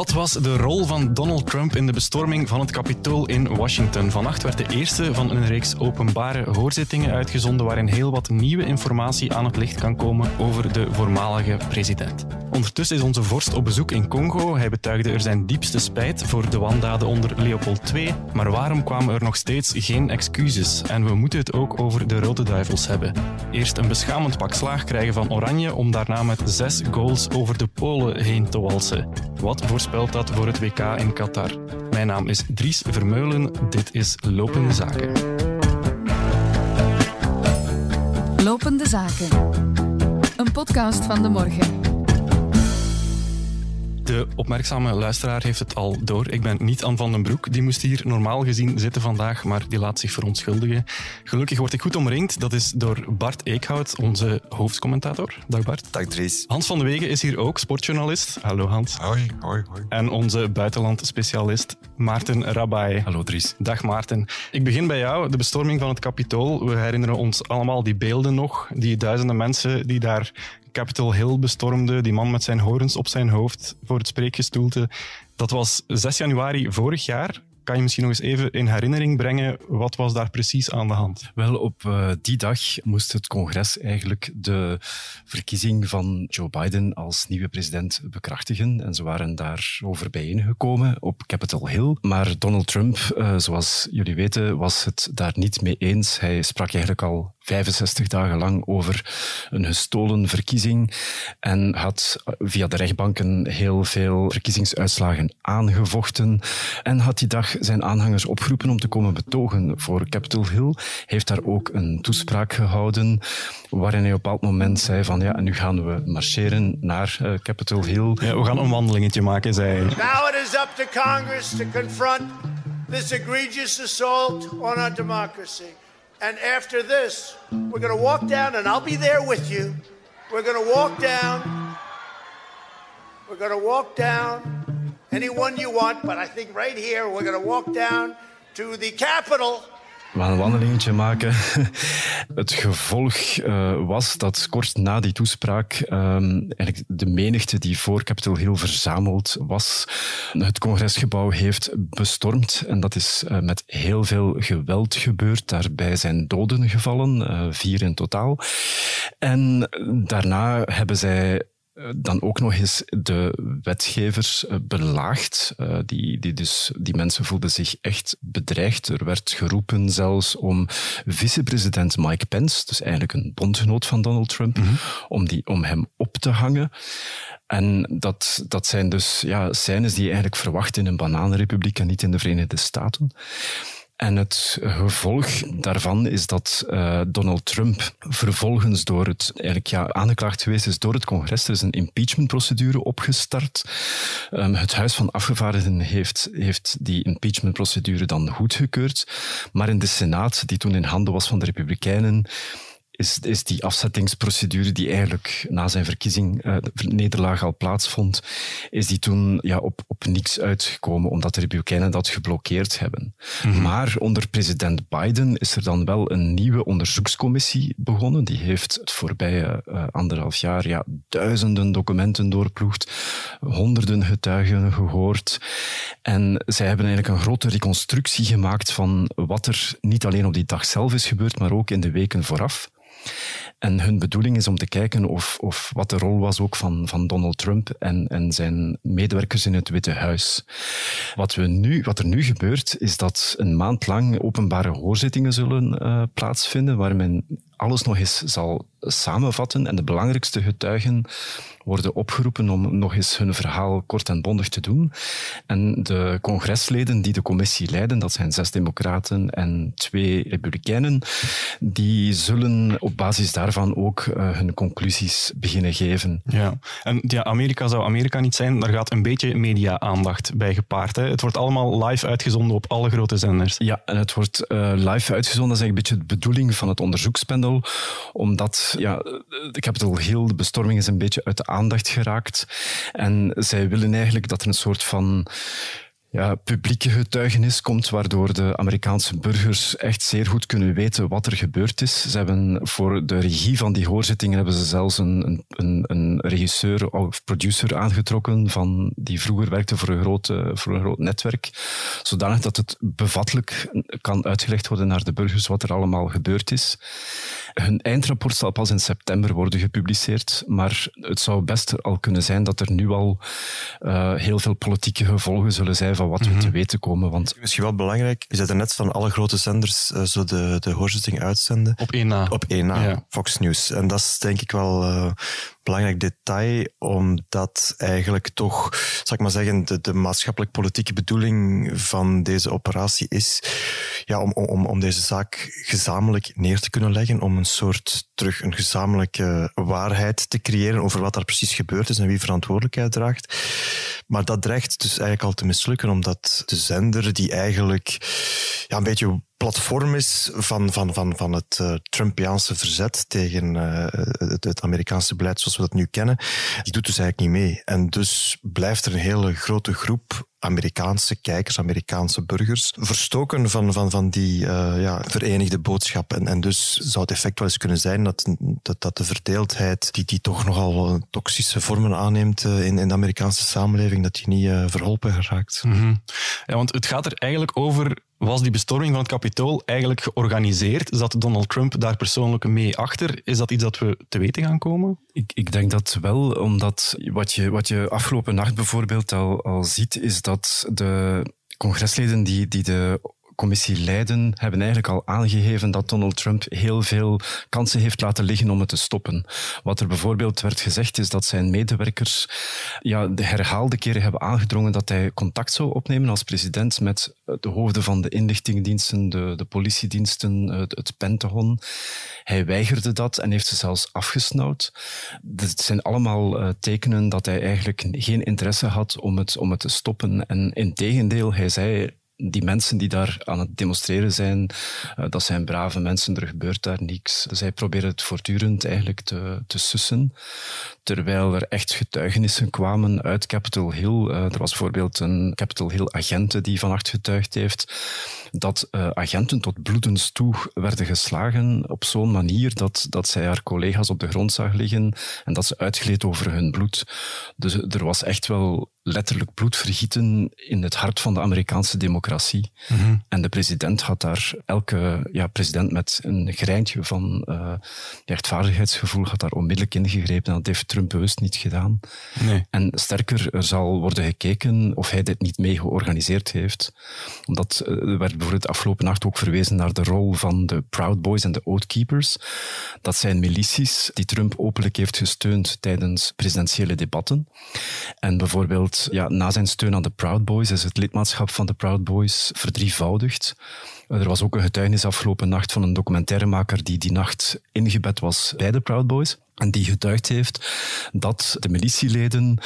Wat was de rol van Donald Trump in de bestorming van het Capitool in Washington? Vannacht werd de eerste van een reeks openbare hoorzittingen uitgezonden waarin heel wat nieuwe informatie aan het licht kan komen over de voormalige president. Ondertussen is onze vorst op bezoek in Congo. Hij betuigde er zijn diepste spijt voor de wandaden onder Leopold II. Maar waarom kwamen er nog steeds geen excuses? En we moeten het ook over de Rode Duivels hebben. Eerst een beschamend pak slaag krijgen van Oranje om daarna met zes goals over de Polen heen te walsen. Wat voorspelt dat voor het WK in Qatar? Mijn naam is Dries Vermeulen. Dit is Lopende Zaken. Lopende Zaken. Een podcast van de morgen. De opmerkzame luisteraar heeft het al door. Ik ben niet Anne van den Broek. Die moest hier normaal gezien zitten vandaag, maar die laat zich verontschuldigen. Gelukkig word ik goed omringd. Dat is door Bart Eekhout, onze hoofdcommentator. Dag Bart. Dag Dries. Hans van de Wegen is hier ook, sportjournalist. Hallo Hans. Hoi, hoi, hoi. En onze buitenlandspecialist Maarten Rabai. Hallo Dries. Dag Maarten. Ik begin bij jou. De bestorming van het Capitool. We herinneren ons allemaal die beelden nog. Die duizenden mensen die daar Capitol Hill bestormde, die man met zijn horens op zijn hoofd voor het spreekgestoelte. Dat was 6 januari vorig jaar. Kan je misschien nog eens even in herinnering brengen, wat was daar precies aan de hand? Wel, op uh, die dag moest het congres eigenlijk de verkiezing van Joe Biden als nieuwe president bekrachtigen. En ze waren daarover bijeengekomen op Capitol Hill. Maar Donald Trump, uh, zoals jullie weten, was het daar niet mee eens. Hij sprak eigenlijk al 65 dagen lang over een gestolen verkiezing en had via de rechtbanken heel veel verkiezingsuitslagen aangevochten en had die dag zijn aanhangers opgeroepen om te komen betogen voor Capitol Hill. Heeft daar ook een toespraak gehouden waarin hij op een bepaald moment zei van ja, nu gaan we marcheren naar uh, Capitol Hill. Ja, we gaan een wandelingetje maken, zei hij. Now it is up to Congress to confront this egregious assault on our democracy. And after this, we're going to walk down, and I'll be there with you. We're going to walk down. We're going to walk down anyone you want, but I think right here, we're going to walk down to the Capitol. We gaan een wandelingetje maken. Het gevolg uh, was dat kort na die toespraak um, eigenlijk de menigte die voor Capitol Hill verzameld was, het congresgebouw heeft bestormd. En dat is uh, met heel veel geweld gebeurd. Daarbij zijn doden gevallen, uh, vier in totaal. En daarna hebben zij eh, dan ook nog eens de wetgevers eh, belaagd. Uh, die, die, dus, die mensen voelden zich echt bedreigd. Er werd geroepen zelfs om vicepresident Mike Pence, dus eigenlijk een bondgenoot van Donald Trump, mm -hmm. om, die, om hem op te hangen. En dat, dat zijn dus ja, scènes die je eigenlijk verwacht in een bananenrepubliek en niet in de Verenigde Staten. En het gevolg daarvan is dat uh, Donald Trump vervolgens door het, eigenlijk ja, aangeklaagd geweest is door het congres. Er is een impeachmentprocedure opgestart. Um, het Huis van Afgevaardigden heeft, heeft die impeachmentprocedure dan goedgekeurd. Maar in de Senaat, die toen in handen was van de Republikeinen, is, is die afzettingsprocedure die eigenlijk na zijn verkiezing, uh, nederlaag al plaatsvond, is die toen ja, op, op niks uitgekomen, omdat de Republikeinen dat geblokkeerd hebben. Mm -hmm. Maar onder president Biden is er dan wel een nieuwe onderzoekscommissie begonnen. Die heeft het voorbije uh, anderhalf jaar ja, duizenden documenten doorploegd, honderden getuigen gehoord. En zij hebben eigenlijk een grote reconstructie gemaakt van wat er niet alleen op die dag zelf is gebeurd, maar ook in de weken vooraf. En hun bedoeling is om te kijken of, of wat de rol was ook van, van Donald Trump en, en zijn medewerkers in het Witte Huis. Wat, we nu, wat er nu gebeurt, is dat een maand lang openbare hoorzittingen zullen uh, plaatsvinden, waar men alles nog eens zal samenvatten en de belangrijkste getuigen worden opgeroepen om nog eens hun verhaal kort en bondig te doen. En de congresleden die de commissie leiden, dat zijn zes democraten en twee republikeinen, die zullen op basis daarvan ook uh, hun conclusies beginnen geven. Ja, en ja, Amerika zou Amerika niet zijn, daar gaat een beetje media-aandacht bij gepaard. Hè? Het wordt allemaal live uitgezonden op alle grote zenders. Ja, en het wordt uh, live uitgezonden. Dat is eigenlijk een beetje de bedoeling van het omdat ja, de Capitol Hill, de bestorming is een beetje uit de aandacht geraakt. En zij willen eigenlijk dat er een soort van ja, publieke getuigenis komt, waardoor de Amerikaanse burgers echt zeer goed kunnen weten wat er gebeurd is. Ze hebben voor de regie van die hoorzittingen hebben ze zelfs een, een, een regisseur of producer aangetrokken van, die vroeger werkte voor een, groot, voor een groot netwerk, zodanig dat het bevattelijk kan uitgelegd worden naar de burgers wat er allemaal gebeurd is. Hun eindrapport zal pas in september worden gepubliceerd, maar het zou best al kunnen zijn dat er nu al uh, heel veel politieke gevolgen zullen zijn van wat we te mhm. weten komen. Want... Misschien wel belangrijk, je zet er net van alle grote zenders uh, zo de, de hoorzitting uitzenden. Op één na. Op één na, ja. Fox News. En dat is denk ik wel uh, belangrijk detail, omdat eigenlijk toch, zal ik maar zeggen, de, de maatschappelijk-politieke bedoeling van deze operatie is ja, om, om, om deze zaak gezamenlijk neer te kunnen leggen, om een soort terug een gezamenlijke waarheid te creëren over wat er precies gebeurd is en wie verantwoordelijkheid draagt. Maar dat dreigt dus eigenlijk al te mislukken, omdat de zender die eigenlijk ja, een beetje platform is van, van, van, van het uh, Trumpiaanse verzet tegen uh, het, Amerikaanse beleid zoals we dat nu kennen, die doet dus eigenlijk niet mee. En dus blijft er een hele grote groep Amerikaanse kijkers, Amerikaanse burgers, verstoken van, van, van die uh, ja, verenigde boodschap. En, en dus zou het effect wel eens kunnen zijn dat, dat, dat de verdeeldheid, die, die toch nogal toxische vormen aanneemt in, in de Amerikaanse samenleving, dat die niet verholpen geraakt. -hmm. Ja, want het gaat er eigenlijk over was die bestorming van het kapitool eigenlijk georganiseerd? Zat Donald Trump daar persoonlijk mee achter? Is dat iets dat we te weten gaan komen? Ik, ik denk dat wel, omdat wat je, wat je afgelopen nacht bijvoorbeeld al, al ziet, is dat de congresleden die, die de commissie Leiden hebben eigenlijk al aangegeven dat Donald Trump heel veel kansen heeft laten liggen om het te stoppen. Wat er bijvoorbeeld werd gezegd is dat zijn medewerkers ja, de herhaalde keren hebben aangedrongen dat hij contact zou opnemen als president met de hoofden van de inlichtingendiensten, de, de politiediensten, het, Pentagon. Hij weigerde dat en heeft ze zelfs afgesnauwd. Het zijn allemaal uh, tekenen dat hij eigenlijk geen interesse had om het, om het te stoppen. En in tegendeel, hij zei die mensen die daar aan het demonstreren zijn, uh, dat zijn brave mensen, er gebeurt daar niks. Hij probeert het voortdurend eigenlijk te, te sussen. Terwijl er echt getuigenissen kwamen uit Capitol Hill. Uh, er was bijvoorbeeld een Capitol Hill agent die vannacht getuigd heeft dat uh, agenten tot bloedens toe werden geslagen op zo'n manier dat, dat zij haar collega's op de grond zag liggen en dat ze uitgleed over hun bloed. Dus er was echt wel letterlijk bloedvergieten in het hart van de Amerikaanse democratie. Mhm. En de president had daar, elke ja, president met een greintje van uh, rechtvaardigheidsgevoel had daar onmiddellijk ingegrepen. En dat heeft Trump bewust niet gedaan. Nee. En sterker, er zal worden gekeken of hij dit niet mee georganiseerd heeft. Omdat uh, er werd bijvoorbeeld afgelopen nacht ook verwezen naar de rol van de Proud Boys en de Oath Keepers. Dat zijn milities die Trump openlijk heeft gesteund tijdens presidentiële debatten. En bijvoorbeeld ja, na zijn steun aan de Proud Boys is het lidmaatschap van de Proud Boys verdrievoudigd. Er was ook een getuigenis afgelopen nacht van een documentairemaker die die nacht ingebed was bij de Proud Boys. En die getuigd heeft dat de militieleden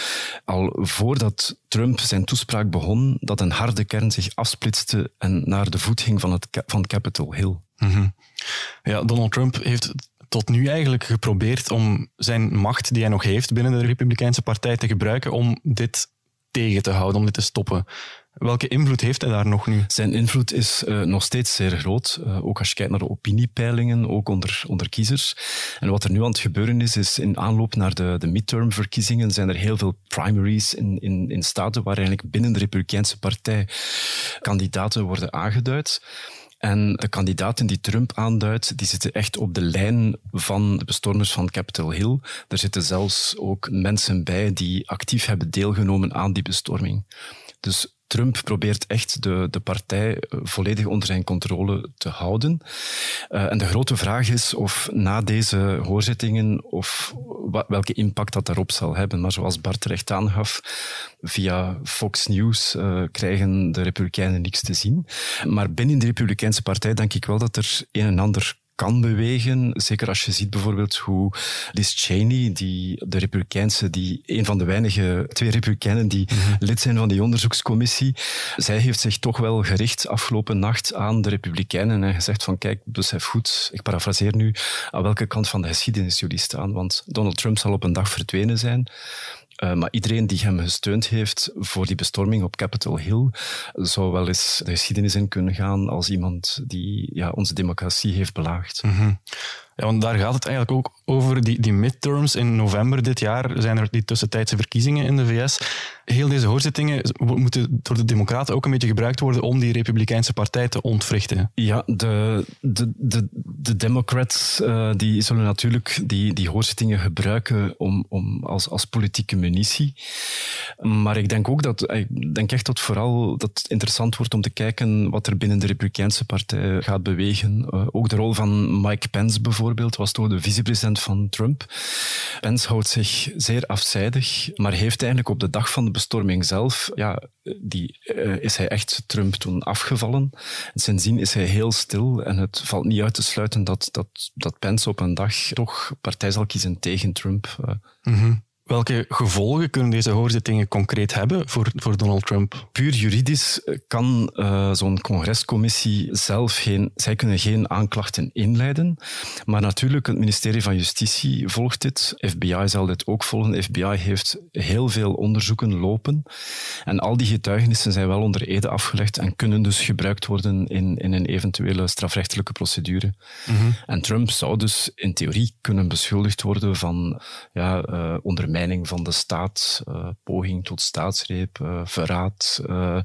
al voordat Trump zijn toespraak begon, dat een harde kern zich afsplitste en naar de voet ging van, het, van Capitol Hill. Mm Ja, Donald Trump heeft tot nu eigenlijk geprobeerd om zijn macht die hij nog heeft binnen de Republikeinse Partij te gebruiken om dit tegen te houden, om dit te stoppen. Welke invloed heeft hij daar nog nu? Zijn invloed is uh, nog steeds zeer groot. Uh, ook als je kijkt naar de opiniepeilingen, ook onder, onder kiezers. En wat er nu aan het gebeuren is, is in aanloop naar de, de midtermverkiezingen zijn er heel veel primaries in, in, in staten waar eigenlijk binnen de Republikeinse Partij kandidaten worden aangeduid. En de kandidaten die Trump aanduidt, die zitten echt op de lijn van de bestormers van Capitol Hill. Er zitten zelfs ook mensen bij die actief hebben deelgenomen aan die bestorming. Dus Trump probeert echt de, de partij eh, volledig onder zijn controle te houden. Uh, en de grote vraag is of na deze hoorzittingen, of welke impact dat daarop zal hebben. Maar zoals Bart terecht aangaf, via Fox News uh, krijgen de Republikeinen niks te zien. Maar binnen de Republikeinse partij denk ik wel dat er een en ander kan bewegen. Zeker als je ziet bijvoorbeeld hoe Liz Cheney, die de Republikeinse, die een van de weinige twee Republikeinen die mhm. lid zijn van die onderzoekscommissie, zij heeft zich toch wel gericht afgelopen nacht aan de Republikeinen en gezegd van kijk, besef goed, ik parafraseer nu, aan welke kant van de geschiedenis jullie staan, want Donald Trump zal op een dag verdwenen zijn. Uh, maar iedereen die hem gesteund heeft voor die bestorming op Capitol Hill zou wel eens de geschiedenis in kunnen gaan als iemand die ja, onze democratie heeft belaagd. -hmm. Ja, want daar gaat het eigenlijk ook over. Die, die midterms in november dit jaar zijn er die tussentijdse verkiezingen in de VS. Heel deze hoorzittingen moeten door de Democraten ook een beetje gebruikt worden om die Republikeinse partij te ontwrichten. Ja, de, de, de, de Democrats uh, die zullen natuurlijk die, die hoorzittingen gebruiken om, om als, als politieke munitie. Maar ik denk ook dat, ik denk echt dat vooral dat het interessant wordt om te kijken wat er binnen de Republikeinse partij gaat bewegen. Uh, ook de rol van Mike Pence bijvoorbeeld was toch de vicepresident van Trump. Pence houdt zich zeer afzijdig, maar heeft eigenlijk op de dag van de bestorming zelf, ja, die, uh, is hij echt Trump toen afgevallen. En sindsdien is hij heel stil en het valt niet uit te sluiten dat, dat, dat Pence op een dag toch partij zal kiezen tegen Trump. Uh. Welke gevolgen kunnen deze hoorzittingen concreet hebben voor, voor Donald Trump? Puur juridisch kan uh, zo'n congrescommissie zelf geen, zij kunnen geen aanklachten inleiden. Maar natuurlijk, het ministerie van Justitie volgt dit. FBI zal dit ook volgen. FBI heeft heel veel onderzoeken lopen. En al die getuigenissen zijn wel onder ede afgelegd en kunnen dus gebruikt worden in, in een eventuele strafrechtelijke procedure. Mm -hmm. En Trump zou dus in theorie kunnen beschuldigd worden van ja, uh, onder ondermijning van de staat, uh, poging tot staatsgreep, uh, verraad, uh,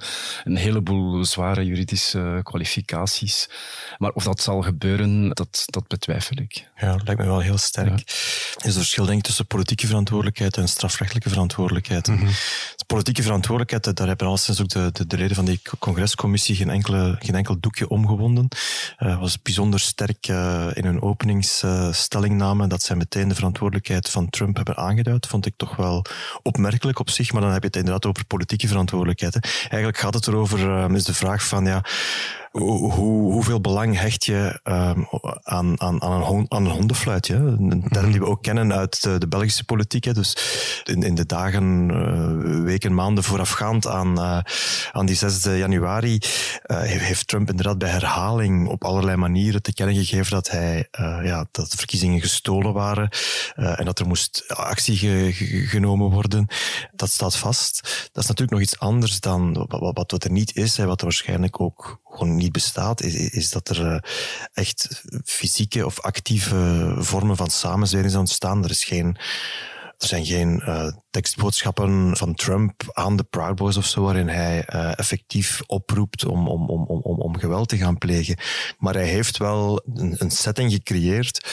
een heleboel zware juridische kwalificaties. Maar of dat zal gebeuren, dat, dat betwijfel ik. Ja, dat lijkt me wel heel sterk. Ja. Er is een verschil denk ik tussen politieke verantwoordelijkheid en strafrechtelijke verantwoordelijkheid. Mm -hmm. De politieke verantwoordelijkheid, daar hebben alleszins ook de, de, de leden van die congrescommissie geen, enkele, geen enkel doekje omgewonden. Uh, was bijzonder sterk in hun openingsstellingname dat zij meteen de verantwoordelijkheid van Trump hebben aangeduid vond ik toch wel opmerkelijk op zich. Maar dan heb je het inderdaad over politieke verantwoordelijkheid. Eigenlijk gaat het erover, uh, is de vraag van ja, hoe, hoeveel belang hecht je um, aan, aan, aan, een hond, aan een hondenfluitje? Een term die we ook kennen uit de, de Belgische politiek. Hè. Dus in, in de dagen, uh, weken, maanden voorafgaand aan, uh, aan die 6 januari uh, heeft Trump inderdaad bij herhaling op allerlei manieren te kennen gegeven dat, hij, ja, dat de verkiezingen gestolen waren en dat er moest actie ge, ge, genomen worden. Dat staat vast. Dat is natuurlijk nog iets anders dan wat, wat, er niet is en wat waarschijnlijk ook gewoon niet bestaat, is, is dat er uh, echt fysieke of actieve vormen van samenzwering zijn ontstaan. Er is geen, er zijn geen uh, tekstboodschappen van Trump aan de Proud Boys of zo, waarin hij uh, effectief oproept om, om, om, om, om geweld te gaan plegen. Maar hij heeft wel een, een setting gecreëerd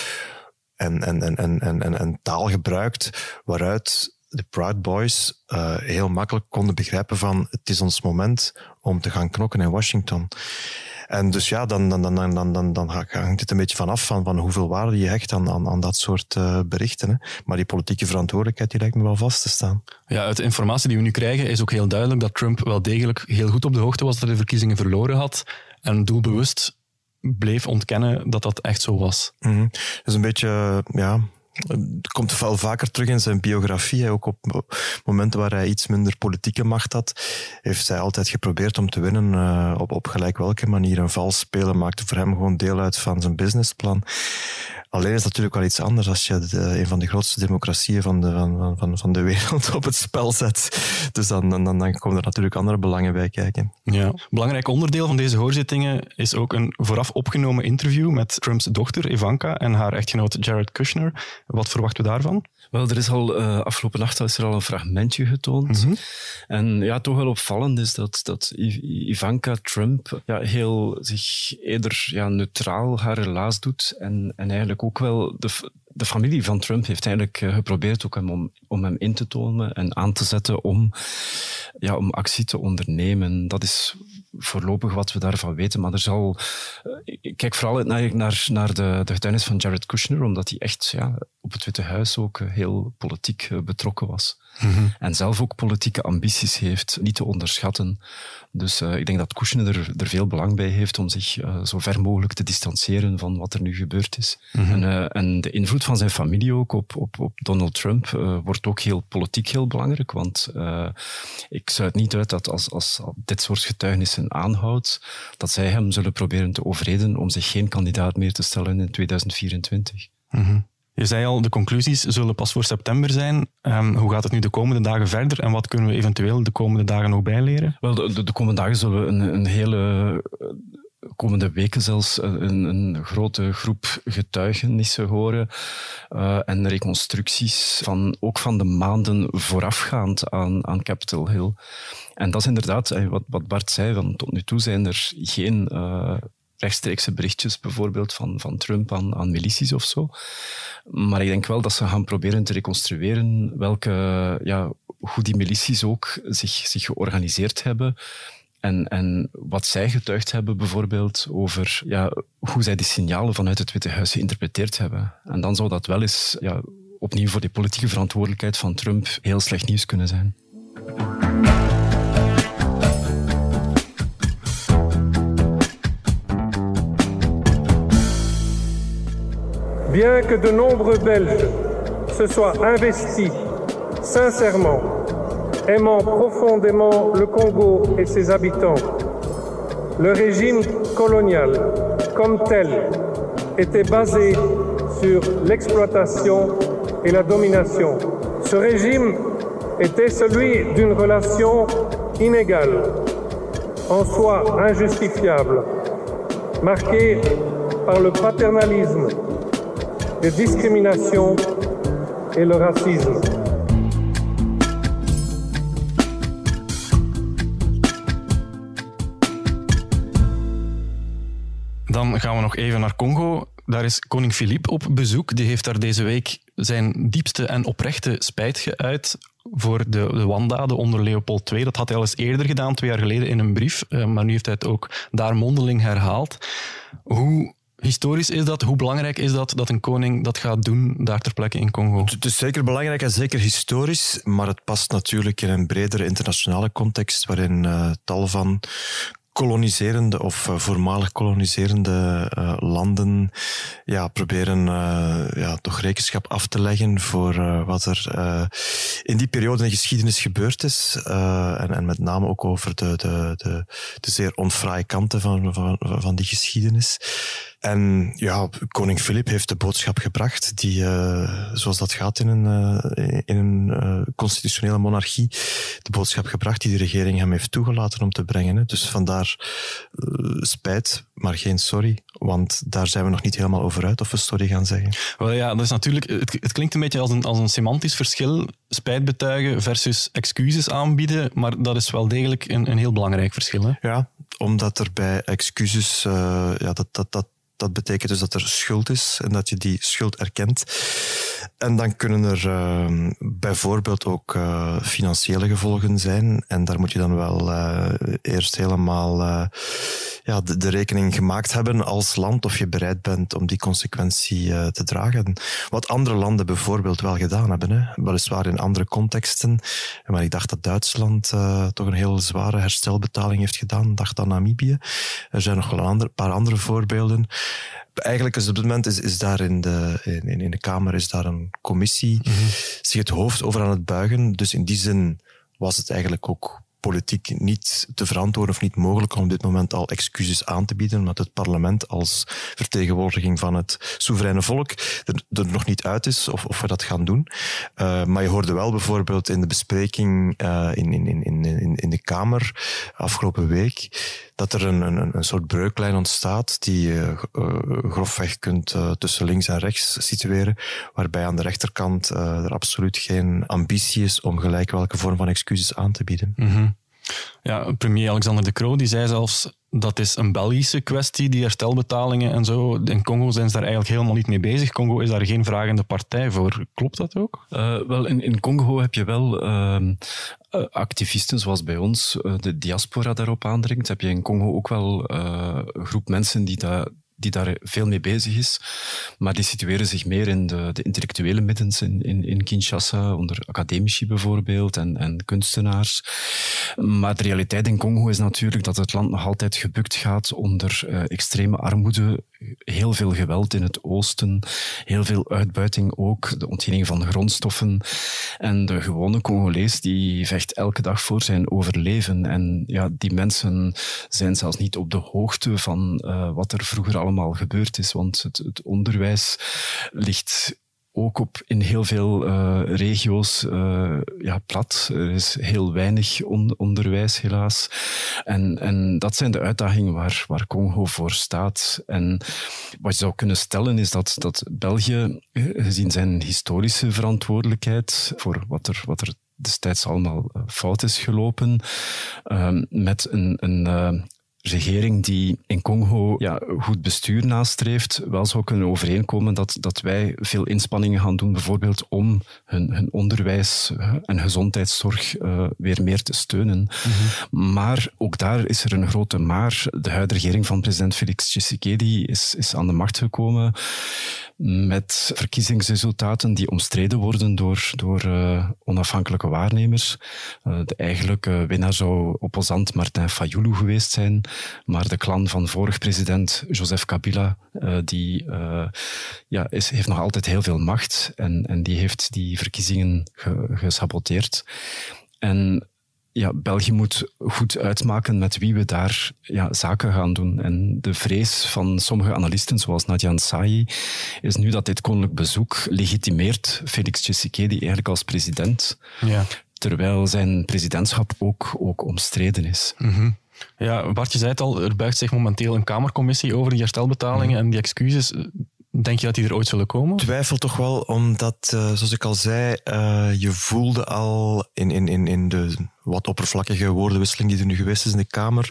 en, en, en, en, en, en taal gebruikt waaruit de Proud Boys uh, heel makkelijk konden begrijpen van het is ons moment om te gaan knokken in Washington. En dus ja, dan, dan, dan, dan, dan, dan hangt het een beetje vanaf van, van hoeveel waarde je hecht aan, aan, aan dat soort uh, berichten. Hè. Maar die politieke verantwoordelijkheid die lijkt me wel vast te staan. Ja, uit de informatie die we nu krijgen is ook heel duidelijk dat Trump wel degelijk heel goed op de hoogte was dat hij de verkiezingen verloren had. En doelbewust bleef ontkennen dat dat echt zo was. Mm -hmm. Dat is een beetje, ja, komt wel vaker terug in zijn biografie. Ook op momenten waar hij iets minder politieke macht had, heeft hij altijd geprobeerd om te winnen uh, op, op gelijk welke manier. Een vals spelen maakte voor hem gewoon deel uit van zijn businessplan. Alleen is natuurlijk wel iets anders als je de, een van de grootste democratieën van de, van, van, van de wereld op het spel zet. Dus dan, dan, dan komen er natuurlijk andere belangen bij kijken. Ja. Belangrijk onderdeel van deze hoorzittingen is ook een vooraf opgenomen interview met Trumps dochter Ivanka en haar echtgenoot Jared Kushner. Wat verwachten we daarvan? Wel, er is al uh, afgelopen nacht is er al een fragmentje getoond. Mm -hmm. En ja, toch wel opvallend is dat, dat Ivanka Trump ja, heel zich eerder ja, neutraal haar relaas doet en, en eigenlijk ook wel de, de familie van Trump heeft eigenlijk eh, geprobeerd ook hem om, om hem in te tonen en aan te zetten om, ja, om actie te ondernemen. Dat is voorlopig wat we daarvan weten. Maar er zal. Eh, ik kijk vooral naar, naar, naar de, de getuigenis van Jared Kushner, omdat hij echt ja, op het Witte Huis ook eh, heel politiek betrokken was. Mm -hmm. En zelf ook politieke ambities heeft, niet te onderschatten. Dus uh, ik denk dat Kushner er, er, veel belang bij heeft om zich uh, zo ver mogelijk te distancieren van wat er nu gebeurd is. Mm -hmm. en, uh, en, de invloed van zijn familie ook op, op, op Donald Trump wordt ook heel politiek heel belangrijk. Want ik sluit niet uit dat als, als dit soort getuigenissen aanhoudt, dat zij hem zullen proberen te overreden om zich geen kandidaat meer te stellen in 2024. Mm -hmm. Je zei al, de conclusies zullen pas voor september zijn. Um, hoe gaat het nu de komende dagen verder en wat kunnen we eventueel de komende dagen nog bijleren? Wel, de, de komende dagen zullen we een, een hele komende weken zelfs een, een grote groep getuigenissen horen uh, en reconstructies van, ook van de maanden voorafgaand aan, aan Capitol Hill. En dat is inderdaad, eh, wat, wat Bart zei, van tot nu toe zijn er geen rechtstreekse berichtjes bijvoorbeeld van, van Trump aan, aan milities of zo. Maar ik denk wel dat ze gaan proberen te reconstrueren welke, ja, hoe die milities ook zich, zich georganiseerd hebben en, en wat zij getuigd hebben bijvoorbeeld over ja, hoe zij die signalen vanuit het Witte Huis geïnterpreteerd hebben. En dan zou dat wel eens ja, opnieuw voor die politieke verantwoordelijkheid van Trump heel slecht nieuws kunnen zijn. Bien que de nombreux Belges se soient investis sincèrement aimant profondément le Congo et ses habitants. Le régime colonial, comme tel, était basé sur l'exploitation et la domination. Ce régime était celui d'une relation inégale, en soi injustifiable, marquée par le paternalisme, les discriminations et le racisme. Dan gaan we nog even naar Congo. Daar is koning Filip op bezoek. Die heeft daar deze week zijn diepste en oprechte spijt geuit voor de, de wandaden onder Leopold II. Dat had hij al eens eerder gedaan, twee jaar geleden, in een brief. Eh, maar nu heeft hij het ook daar mondeling herhaald. Hoe historisch is dat? Hoe belangrijk is dat dat een koning dat gaat doen daar ter plekke in Congo? Het is zeker belangrijk en zeker historisch, maar het past natuurlijk in een bredere internationale context waarin uh, tal van koloniserende of uh, voormalig koloniserende uh, landen ja, proberen ja, toch rekenschap af te leggen voor wat er in die periode in geschiedenis gebeurd is. En, en, met name ook over de, de, de, de zeer onfraaie kanten van, van, van die geschiedenis. En ja, koning Filip heeft de boodschap gebracht die, uh, zoals dat gaat in een, uh, in een uh, constitutionele monarchie, de boodschap gebracht die de regering hem heeft toegelaten om te brengen. Hè. Dus vandaar spijt, maar geen sorry, want daar zijn we nog niet helemaal over uit of we sorry gaan zeggen. Wel ja, dat is natuurlijk, het, het klinkt een beetje als een, als een semantisch verschil, spijt betuigen versus excuses aanbieden, maar dat is wel degelijk een, een heel belangrijk verschil. Hè? Ja, omdat er bij excuses, ja, dat, dat, dat dat betekent dus dat er schuld is en dat je die schuld erkent. En dan kunnen er uh, bijvoorbeeld ook uh, financiële gevolgen zijn. En daar moet je dan wel uh, eerst helemaal ja, de, rekening gemaakt hebben als land of je bereid bent om die consequentie te dragen. Wat andere landen bijvoorbeeld wel gedaan hebben. Hè. Weliswaar in andere contexten. Maar ik dacht dat Duitsland toch een heel zware herstelbetaling heeft gedaan. Ik dacht aan Namibië. Er zijn nog wel een paar andere voorbeelden eigenlijk is op dit moment is, is daar in de, in, in de Kamer is daar een commissie mm -hmm. zich het hoofd over aan het buigen. Dus in die zin was het eigenlijk ook politiek niet te verantwoorden of niet mogelijk om op dit moment al excuses aan te bieden, omdat het parlement als vertegenwoordiging van het soevereine volk er, er nog niet uit is of, of we dat gaan doen. Uh, maar je hoorde wel bijvoorbeeld in de bespreking uh, in, in, in, in, in de Kamer afgelopen week dat er een, een, een soort breuklijn ontstaat die je uh, grofweg kunt uh, tussen links en rechts situeren, waarbij aan de rechterkant uh, er absoluut geen ambitie is om gelijk welke vorm van excuses aan te bieden. -hmm. Ja, premier Alexander De Croo die zei zelfs dat is een Belgische kwestie, die herstelbetalingen en zo. In Congo zijn ze daar eigenlijk helemaal niet mee bezig. Congo is daar geen vragende partij voor. Klopt dat ook? Uh, wel, in, in Congo heb je wel uh, activisten zoals bij ons, uh, de diaspora daarop aandringt. Heb je in Congo ook wel een groep mensen die dat die daar veel mee bezig is. Maar die situeren zich meer in de, de intellectuele middens in, in, in, Kinshasa, onder academici bijvoorbeeld en, en kunstenaars. Maar de realiteit in Congo is natuurlijk dat het land nog altijd gebukt gaat onder uh, extreme armoede, heel veel geweld in het oosten, heel veel uitbuiting ook, de ontginning van grondstoffen. En de gewone Congolees die vecht elke dag voor zijn overleven. En ja, die mensen zijn zelfs niet op de hoogte van uh, wat er vroeger allemaal gebeurd is, want het, het onderwijs ligt ook op, in heel veel uh, regio's uh, ja, plat. Er is heel weinig on onderwijs, helaas. En, en dat zijn de uitdagingen waar, waar Congo voor staat. En wat je zou kunnen stellen is dat, dat België, gezien zijn historische verantwoordelijkheid voor wat er, wat er destijds allemaal fout is gelopen, uh, met een, een regering die in Congo ja, goed bestuur nastreeft, wel zou kunnen overeenkomen dat, dat wij veel inspanningen gaan doen, bijvoorbeeld om hun, hun onderwijs eh, en gezondheidszorg uh, weer meer te steunen. Mhm. Maar ook daar is er een grote maar. De huidige regering van president Felix Tshisekedi is, is aan de macht gekomen met verkiezingsresultaten die omstreden worden door, door uh, onafhankelijke waarnemers. Uh, de eigenlijke winnaar zou opposant Martin Fayoulou geweest zijn, maar de klan van vorig president Joseph Kabila, uh, die ja, is, heeft nog altijd heel veel macht en, en die heeft die verkiezingen ge, gesaboteerd. En ja, België moet goed uitmaken met wie we daar ja, zaken gaan doen. En de vrees van sommige analisten, zoals Nadia Ansai, is nu dat dit koninklijk bezoek legitimeert Felix Tshisekedi eigenlijk als president. Ja. Terwijl zijn presidentschap ook, ook omstreden is. Mm Ja, Bart, je zei het al, er buigt zich momenteel een Kamercommissie over die herstelbetalingen mhm. en die excuses. Denk je dat die er ooit zullen komen? Twijfel toch wel, omdat, uh, zoals ik al zei, uh, je voelde al in, in, in, in de wat oppervlakkige woordenwisseling die er nu geweest is in de Kamer,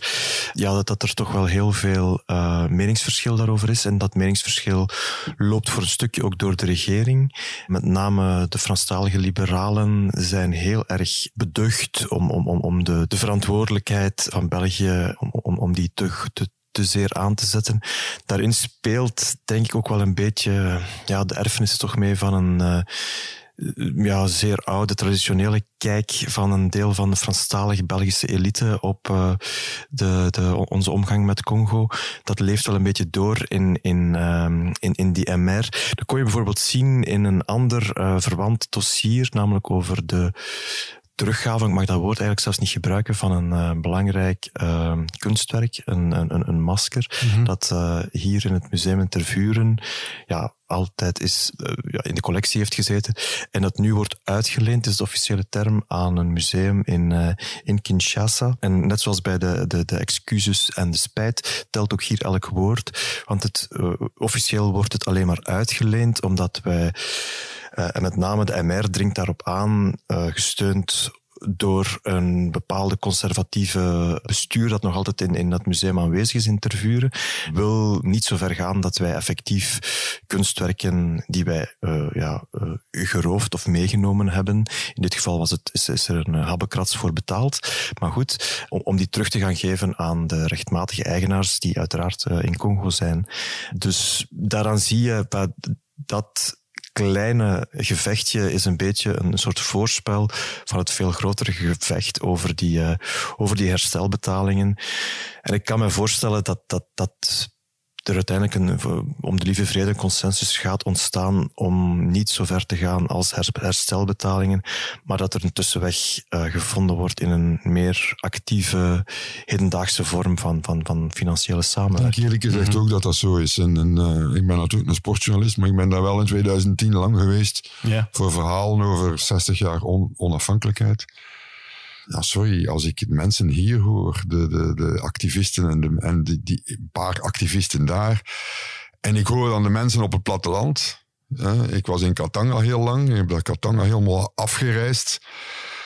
ja, dat, dat er toch wel heel veel uh, meningsverschil daarover is. En dat meningsverschil loopt voor een stukje ook door de regering. Met name de Franstalige liberalen zijn heel erg beducht om, om, om, om de, de verantwoordelijkheid van België, om, om, om die te, te te zeer aan te zetten. Daarin speelt denk ik ook wel een beetje ja, de erfenis toch mee van een uh, ja, zeer oude, traditionele kijk van een deel van de Franstalige Belgische elite op uh, de, de, onze omgang met Congo. Dat leeft wel een beetje door in, in, um, in, in die MR. Dat kon je bijvoorbeeld zien in een ander verwant dossier, namelijk over de teruggave, ik mag dat woord eigenlijk zelfs niet gebruiken, van een uh, belangrijk uh, kunstwerk, een, een, een masker, mm -hmm. dat uh, hier in het museum in Tervuren ja, altijd is, ja, in de collectie heeft gezeten en dat nu wordt uitgeleend, is de officiële term, aan een museum in, in Kinshasa. En net zoals bij de, de, de excuses en de spijt, telt ook hier elk woord, want het, officieel wordt het alleen maar uitgeleend omdat wij en met name de MR dringt daarop aan, uh, gesteund door een bepaalde conservatieve bestuur dat nog altijd in, in dat museum aanwezig is in Tervuren, wil niet zo ver gaan dat wij effectief kunstwerken die wij uh, ja, uh, geroofd of meegenomen hebben. In dit geval was het, is, is er een habbekrats voor betaald. Maar goed, om, om die terug te gaan geven aan de rechtmatige eigenaars die uiteraard in Congo zijn. Dus daaraan zie je dat kleine gevechtje is een beetje een soort voorspel van het veel grotere gevecht over die, uh, over die herstelbetalingen. En ik kan me voorstellen dat, dat, dat er uiteindelijk een, om de lieve vrede een consensus gaat ontstaan om niet zo ver te gaan als herstelbetalingen, maar dat er een tussenweg uh, gevonden wordt in een meer actieve, hedendaagse vorm van, van, van financiële samenwerking. Ik denk eerlijk gezegd mm -hmm. ook dat dat zo is. En, en uh, ik ben natuurlijk een sportjournalist, maar ik ben daar wel in 2010 lang geweest yeah. voor verhalen over 60 jaar on, onafhankelijkheid ja, sorry, als ik mensen hier hoor, de, de, de activisten en, de, en die, die paar activisten daar, en ik hoor dan de mensen op het platteland. ik was in Katanga heel lang, ik heb dat Katanga helemaal afgereisd.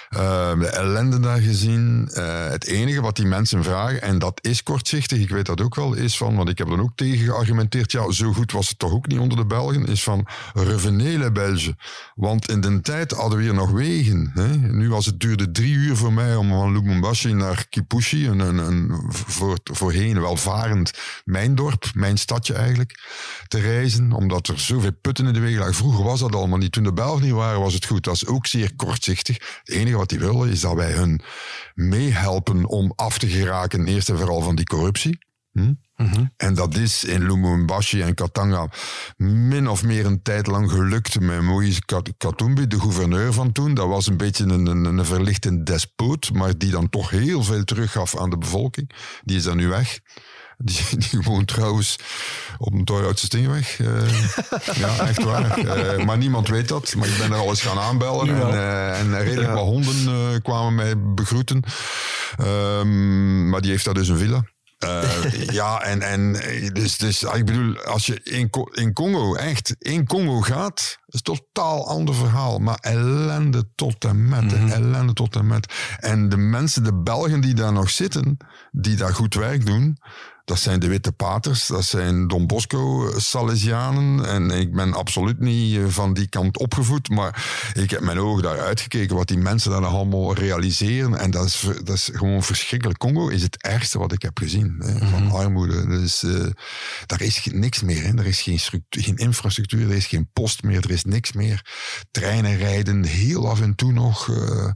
Uh, de ellende daar gezien. Uh, het enige wat die mensen vragen, en dat is kortzichtig, ik weet dat ook wel, is van, want ik heb dan ook tegen geargumenteerd, ja, zo goed was het toch ook niet onder de Belgen, is van revenele Belgen. Want in de tijd hadden we hier nog wegen. Hè? Nu was het duurde drie uur voor mij om van Lubumbashi naar Kipushi, een, een, een voor, voorheen welvarend mijn dorp, mijn stadje eigenlijk, te reizen, omdat er zoveel putten in de wegen lagen. Vroeger was dat allemaal niet. Toen de Belgen niet waren, was het goed. Dat is ook zeer kortzichtig. Het enige wat die willen is dat wij hun meehelpen om af te geraken, eerst en vooral van die corruptie. Hm? Mhm. En dat is in Lumumbashi en Katanga min of meer een tijd lang gelukt met Moïse Katumbi, de gouverneur van toen. Dat was een beetje een, een, een verlichte despoot, maar die dan toch heel veel teruggaf aan de bevolking. Die is dan nu weg. Die, die woont trouwens op een Toyotse Stingweg. Uh, ja, echt waar. Uh, maar niemand weet dat. Maar ik ben er al eens gaan aanbellen. En, uh, en redelijk wat honden kwamen mij begroeten. Um, maar die heeft daar dus een villa. Ja, en, en dus, dus ik bedoel, als je in, in Congo, echt, in Congo gaat, is een totaal ander verhaal. Maar ellende tot en met, mm -hmm. ellende tot en met. En de mensen, de Belgen die daar nog zitten, die daar goed werk doen, dat zijn de Witte Paters, dat zijn Don Bosco Salesianen. En ik ben absoluut niet eh, van die kant opgevoed, maar ik heb mijn ogen daar uitgekeken wat die mensen daar allemaal realiseren. En dat is, dat is gewoon verschrikkelijk. Congo is het ergste wat ik heb gezien hè, van mm -hmm. armoede. Dus, uh, daar is niks meer. Hè. Er is geen, geen infrastructuur, er is geen post meer, er is niks meer. Treinen rijden heel af en toe nog. Uh,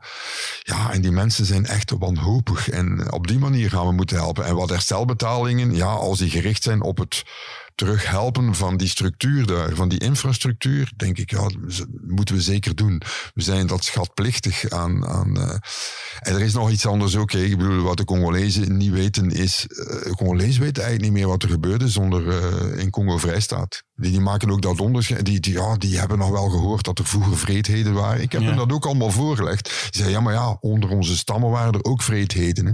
ja, en die mensen zijn echt wanhopig. En op die manier gaan we moeten helpen. En wat herstelbetalingen ja, als die gericht zijn op het terughelpen van die structuur daar, van die infrastructuur, denk ik, ja, moeten we zeker doen. We zijn dat schatplichtig aan. aan uh, en er is nog iets anders ook. Ik bedoel, wat de Congolezen niet weten is. Uh, de Congolezen weten eigenlijk niet meer wat er gebeurde zonder uh, in Congo vrijstaat. Die, die maken ook dat onderscheid. Die, die, ja, die hebben nog wel gehoord dat er vroeger vreedheden waren. Ik heb ja. hen dat ook allemaal voorgelegd. Die zeiden, ja, maar ja, onder onze stammen waren er ook vreedheden. Hè?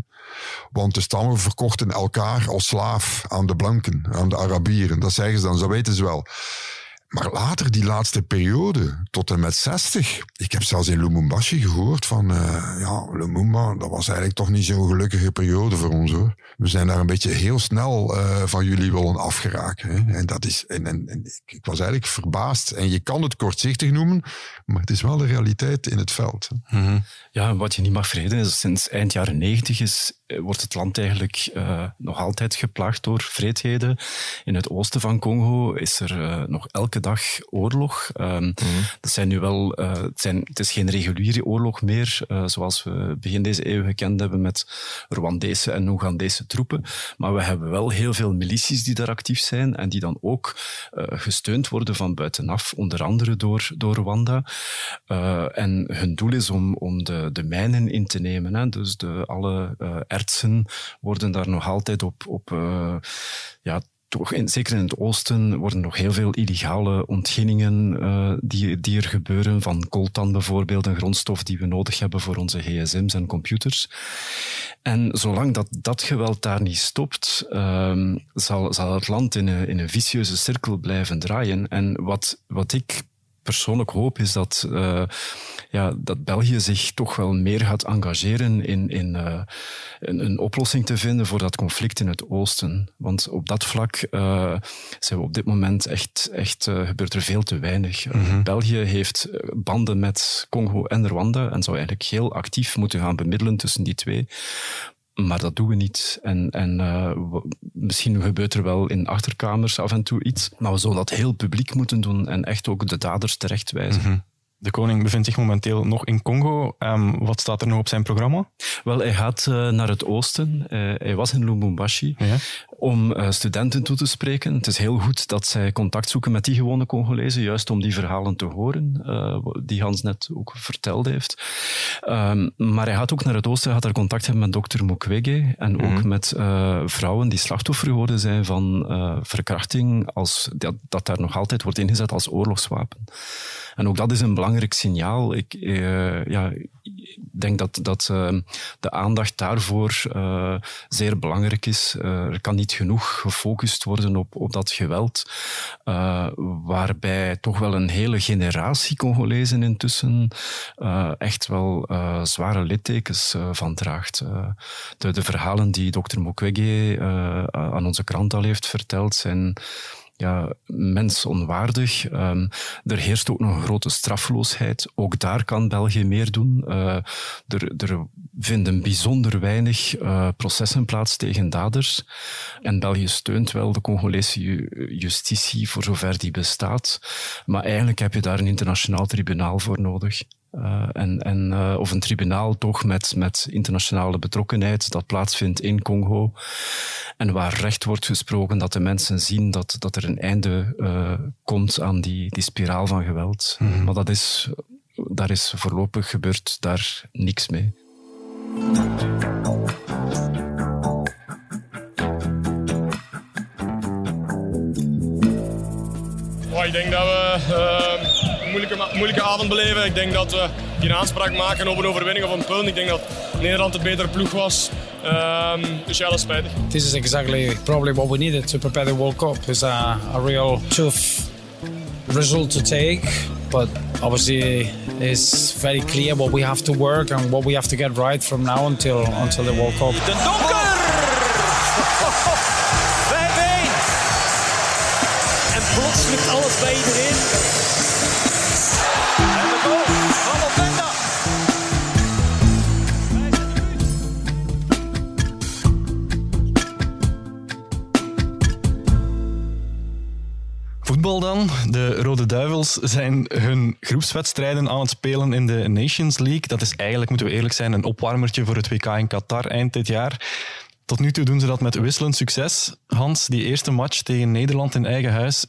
Want de stammen verkochten elkaar als slaaf aan de blanken, aan de Arabieren. Dat zeggen ze dan, zo weten ze wel. Maar later, die laatste periode, tot en met 60. Ik heb zelfs in Lumumbashi gehoord van, uh, ja, Lumumba, dat was eigenlijk toch niet zo'n gelukkige periode voor ons hoor. We zijn daar een beetje heel snel uh, van jullie willen afgeraken. Hè? En dat is, en, en, ik was eigenlijk verbaasd. En je kan het kortzichtig noemen, maar het is wel de realiteit in het veld. Mm -hmm. Ja, wat je niet mag vergeten is, sinds eind jaren negentig is wordt het land eigenlijk uh, nog altijd geplaagd door vreedheden. In het oosten van Congo is er uh, nog elke dag oorlog. Um, mm. dat zijn nu wel, uh, het, zijn, het is geen reguliere oorlog meer, zoals we begin deze eeuw gekend hebben met Rwandese en Oegandese troepen. Maar we hebben wel heel veel milities die daar actief zijn en die dan ook gesteund worden van buitenaf, onder andere door, door Rwanda. En hun doel is om, om de, de mijnen in te nemen. Hè? Dus de, alle ertsen worden daar nog altijd op, op uh, ja, toch in, zeker in het oosten worden nog heel veel illegale ontginningen die, die er gebeuren, van coltan bijvoorbeeld, een grondstof die we nodig hebben voor onze gsm's en computers. En zolang dat, dat geweld daar niet stopt, uh, zal, zal het land in een, in een vicieuze cirkel blijven draaien. En wat, wat ik persoonlijk hoop is dat, uh, ja, dat België zich toch wel meer gaat engageren in, in uh, een, een, oplossing te vinden voor dat conflict in het oosten. Want op dat vlak uh, zijn we op dit moment echt, echt gebeurt er veel te weinig. Mm -hmm. België heeft banden met Congo en Rwanda en zou eigenlijk heel actief moeten gaan bemiddelen tussen die twee. Maar dat doen we niet. En, en uh, misschien gebeurt er wel in achterkamers af en toe iets. Maar we zullen dat heel publiek moeten doen en echt ook de daders terechtwijzen. Mm -hmm. De koning bevindt zich momenteel nog in Congo. Um, wat staat er nog op zijn programma? Wel, hij gaat uh, naar het oosten. Uh, hij was in Lubumbashi ja. Om uh, studenten toe te spreken. Het is heel goed dat zij contact zoeken met die gewone Congolezen, juist om die verhalen te horen, die Hans net ook verteld heeft. Um, maar hij gaat ook naar het oosten, hij gaat daar contact hebben met dokter Mukwege en mm -hmm. ook met vrouwen die slachtoffer geworden zijn van verkrachting, als, dat, dat daar nog altijd wordt ingezet als oorlogswapen. En ook dat is een belangrijk signaal. Ik ja, denk dat, dat de aandacht daarvoor zeer belangrijk is. er kan niet genoeg gefocust worden op, op dat geweld, waarbij toch wel een hele generatie Congolezen intussen echt wel zware littekens van draagt. de, de verhalen die dokter Mukwege aan onze krant al heeft verteld zijn ja, mensonwaardig. Um, er heerst ook nog een grote straffeloosheid. Ook daar kan België meer doen. Uh, er, er vinden bijzonder weinig uh, processen plaats tegen daders. En België steunt wel de Congolese justitie voor zover die bestaat. Maar eigenlijk heb je daar een internationaal tribunaal voor nodig. Eh, en, en, eh, of een tribunaal toch met, met internationale betrokkenheid dat plaatsvindt in Congo. En waar recht wordt gesproken, dat de mensen zien dat, dat er een einde eh, komt aan die, die spiraal van geweld. Mhm. Maar dat is, daar is voorlopig gebeurd daar niks mee. Oh, ik denk dat we moeilijke, moeilijke avond beleven. Ik denk dat we geen aanspraak maken op een overwinning of een punt. Ik denk dat Nederland de betere ploeg was. Um, dus ja, dat is spijtig. This is exactly probably what we needed to prepare the World Cup. It's a, a real tough result to take, but obviously it's very clear what we have to work and what we have to get right from now until until the World Cup. De Donker! 5-1! En plots lukt alles bij iedereen. Zijn hun groepswedstrijden aan het spelen in de Nations League. Dat is eigenlijk, moeten we eerlijk zijn, een opwarmertje voor het WK in Qatar eind dit jaar. Tot nu toe doen ze dat met wisselend succes. Hans, die eerste match tegen Nederland in eigen huis,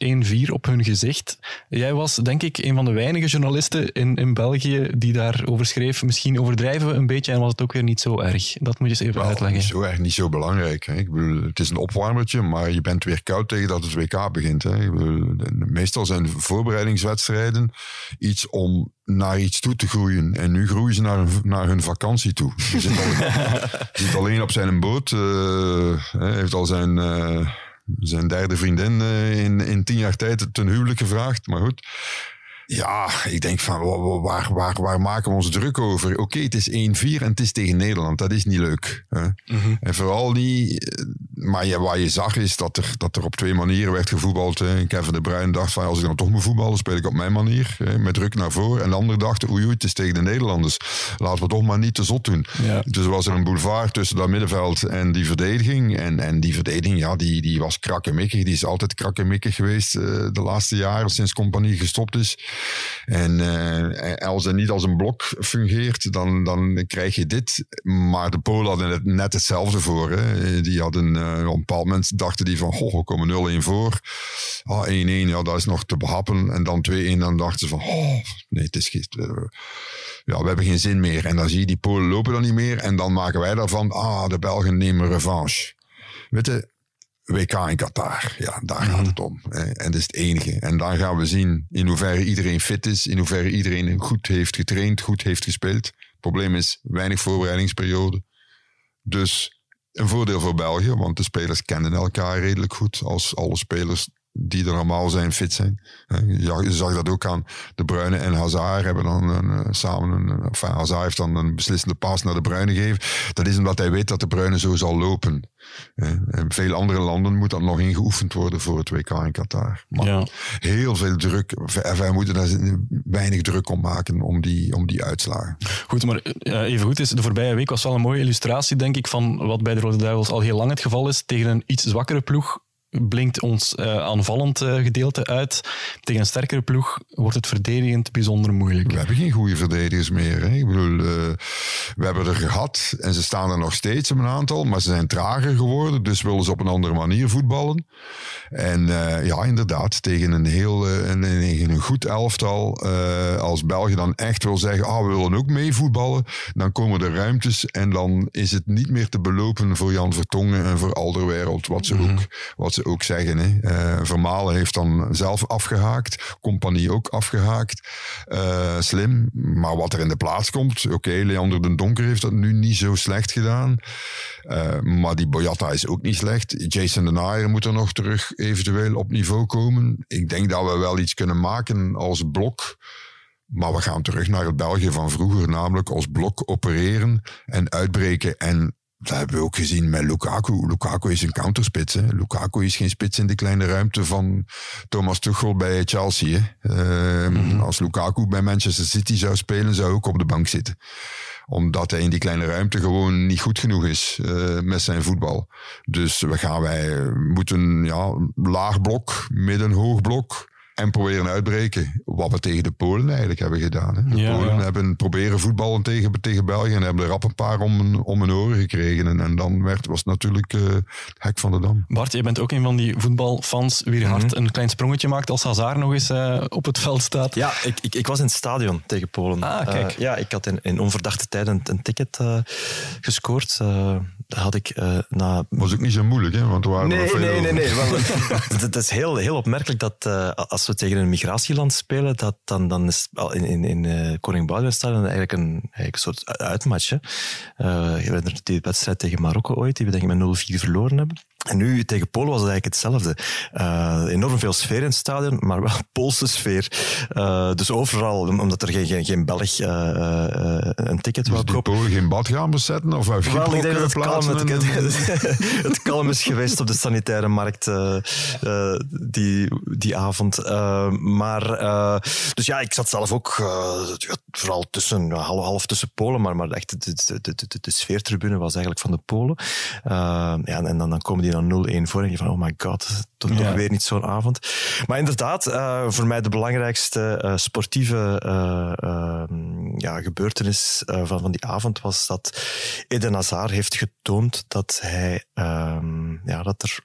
1-4 op hun gezicht. Jij was, denk ik, een van de weinige journalisten in, in België die daarover schreef. Misschien overdrijven we een beetje en was het ook weer niet zo erg. Dat moet je eens even uitleggen. Niet zo erg, niet zo belangrijk. Hè. Ik bedoel, het is een opwarmertje, maar je bent weer koud tegen dat het WK begint. Hè. Ik bedoel, meestal zijn voorbereidingswedstrijden iets om naar iets toe te groeien. En nu groeien ze naar, hun, naar hun vakantie toe. Hij zit, zit, alleen op zijn boot. Uh, heeft al zijn, uh, zijn derde vriendin uh, in, in tien jaar tijd ten huwelijk gevraagd. Maar goed. Ja, ik denk van waar, waar, waar maken we ons druk over? Oké, het is 1-4 en het is tegen Nederland. Dat is niet leuk. Hè? Mm -hmm. En vooral niet. Maar ja, wat je zag is dat er, dat er op twee manieren werd gevoetbald. Hè. Kevin de Bruin dacht van als ik dan toch moet voetballen, speel ik op mijn manier. Hè, met druk naar voren. En de andere dacht, oei, oei, het is tegen de Nederlanders. Laten we toch maar niet te zot doen. Ja. Dus was er een boulevard tussen dat middenveld en die verdediging. En, en die verdediging, ja, die, die was krakkemikkig. Die is altijd krakkemikkig geweest uh, de laatste jaren sinds Compagnie gestopt is. En uh, als het niet als een blok fungeert, dan, dan krijg je dit. Maar de Polen hadden het net hetzelfde voor. Die hadden, uh, een bepaald moment dachten die van, goh, we komen 0-1 voor. Ah, 1-1, ja, dat is nog te behappen. En dan 2-1, dan dachten ze van, oh, nee, het is ja, we hebben geen zin meer. En dan zie je die Polen lopen dan niet meer. En dan maken wij daarvan, ah, de Belgen nemen revanche. Weet WK in Qatar. Ja, gaat om. En dat is het enige. En dan gaan we zien in hoeverre iedereen fit is, in hoeverre iedereen goed heeft getraind, goed heeft gespeeld. Het probleem is weinig voorbereidingsperiode. Dus een voordeel voor België, want de spelers kennen elkaar redelijk goed. Als alle spelers die er normaal zijn, fit zijn. Je zag dat ook aan De Bruyne en Hazard hebben dan een, samen een, enfin, Hazard heeft dan een beslissende pas naar De Bruyne gegeven. Dat is omdat hij weet dat De Bruyne zo zal lopen. En veel andere landen moet dat nog ingeoefend worden voor het WK in Qatar. Maar ja. heel veel druk. Wij moeten daar weinig druk om maken om die, om die uitslagen. Goed, maar even goed is, de voorbije week was wel een mooie illustratie, denk ik, van wat bij de Rode Duivels al heel lang het geval is. Tegen een iets zwakkere ploeg blinkt ons uh, aanvallend uh, gedeelte uit. Tegen een sterkere ploeg wordt het verdedigend bijzonder moeilijk. We hebben geen goede verdedigers meer. Hè? Ik bedoel, uh, we hebben er gehad en ze staan er nog steeds een aantal, maar ze zijn trager geworden, dus willen ze op een andere manier voetballen. En ja, inderdaad, tegen een heel een, een, een goed elftal, als België dan echt wil zeggen, ah, we willen ook mee voetballen, dan komen er ruimtes en dan is het niet meer te belopen voor Jan Vertongen en voor Alderwereld, wat ze mm-hmm. ook, wat ze ook zeggen. Hè. Uh, Vermalen heeft dan zelf afgehaakt. Compagnie ook afgehaakt. Uh, slim. Maar wat er in de plaats komt. Oké, Leander den Donker heeft dat nu niet zo slecht gedaan. Uh, maar die Boyata is ook niet slecht. Jason de Naaier moet er nog terug eventueel op niveau komen. Ik denk dat we wel iets kunnen maken als blok. Maar we gaan terug naar het België van vroeger, namelijk als blok opereren en uitbreken en dat hebben we ook gezien met Lukaku. Lukaku is een counterspits. Hè. Lukaku is geen spits in de kleine ruimte van Thomas Tuchel bij Chelsea. Hè. Mm -hmm. Als Lukaku bij Manchester City zou spelen, zou hij ook op de bank zitten. Omdat hij in die kleine ruimte gewoon niet goed genoeg is uh, met zijn voetbal. Dus we gaan wij moeten ja, laag blok, midden hoog blok en proberen uitbreken. Wat we tegen de Polen eigenlijk hebben gedaan. Hè. De ja, Polen ja. hebben proberen voetballen tegen, tegen België en hebben er rap een paar om een, om een oren gekregen. En, en dan werd, was het natuurlijk uh, hek van de dam. Bart, je bent ook een van die voetbalfans wie hard mm -hmm. een klein sprongetje maakt als Hazard nog eens uh, op het veld staat. Ja, ik, ik, ik, was in het stadion tegen Polen. Ah, kijk. Uh, ja, ik had in, in onverdachte tijden een, een ticket gescoord. dat had ik na... Was ook niet zo moeilijk, hè? Want we waren nee, nee, nee, nee, nee. Het is heel, heel opmerkelijk dat als tegen een migratieland spelen, dat, dan, dan is in, in, in uh, Koning Boudewijn eigenlijk een, eigenlijk een soort uitmatch. Hè. Uh, herinnert die wedstrijd tegen Marokko ooit, die we denk ik met 0-4 verloren hebben. En nu tegen Polen was het eigenlijk hetzelfde. Uh, enorm veel sfeer in het stadion, maar wel Poolse sfeer. Uh, dus overal, omdat er geen, geen, geen Belg uh, een ticket dus wou kopen. Polen geen badkamers zetten? Of wel, ik denk dat het kalm, het, het kalm is geweest op de sanitaire markt die, die avond. maar, dus ja, ik zat zelf ook vooral tussen, half, half tussen Polen, maar, maar echt de, de, de, de, sfeertribune was eigenlijk van de Polen. ja, en dan, dan komen die dan 0-1 voor. En je van, oh my god, toch, ja. weer niet zo'n avond. Maar inderdaad, uh, voor mij de belangrijkste uh, sportieve uh, ja, gebeurtenis van, van die avond was dat Eden Hazard heeft getoond dat hij, ehm, ja, dat er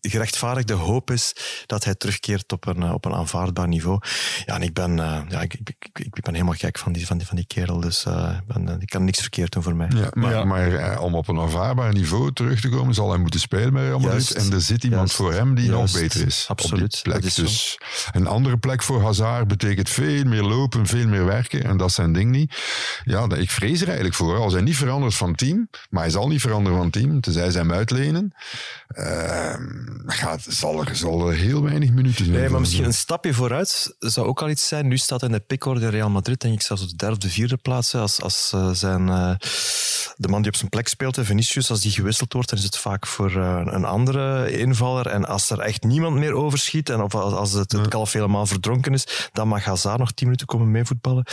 gerechtvaardigde hoop is dat hij terugkeert op een, op een aanvaardbaar niveau. Ja, en ik ben, ja, ik, ik, ik, ben helemaal gek van die, van die, van die kerel, dus uh, ik, kan niks verkeerd doen voor mij. Ja, maar, ja. maar om op een aanvaardbaar niveau terug te komen, zal hij moeten spelen bij Real Madrid. En er zit iemand voor hem die nog beter is. Absoluut. Plek. Dus een andere plek voor Hazard betekent veel meer lopen, veel meer werken. En dat is zijn ding niet. Ja, ik vrees er eigenlijk voor. Als hij niet verandert van team, maar hij zal niet veranderen van team, tenzij ze hem uitlenen, uh, gaat, zal, er, zal er heel weinig minuten zijn. Nee, maar misschien een stapje vooruit zou ook al iets zijn. Nu staat hij in de pickorde Real Madrid, denk ik zelfs op de derde of de vierde plaats. Als, als uh, zijn, uh, de man die op zijn plek speelt, Vinicius, als die gewisseld wordt, dan is het vaak voor uh, een andere invaller. En als er echt niemand meer overschiet en of als het, het kalf helemaal verdronken is, dan mag Hazard nog tien minuten komen meevoetballen.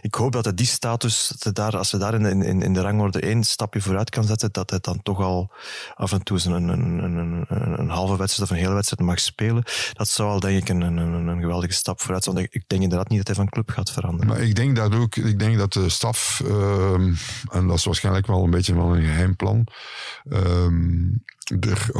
Ik hoop dat hij die status, dat daar, als we daar in, in, in de rangorde één stapje vooruit kan zetten, dat hij dan toch al af en toe een, een, een, een, halve wedstrijd of een hele wedstrijd mag spelen. Dat zou al denk ik een, een, een geweldige stap vooruit zijn. Ik denk inderdaad niet dat hij van club gaat veranderen. Maar ik denk dat ook, ik denk dat de staf, uh, en dat is waarschijnlijk wel een beetje van een geheim plan, uh, er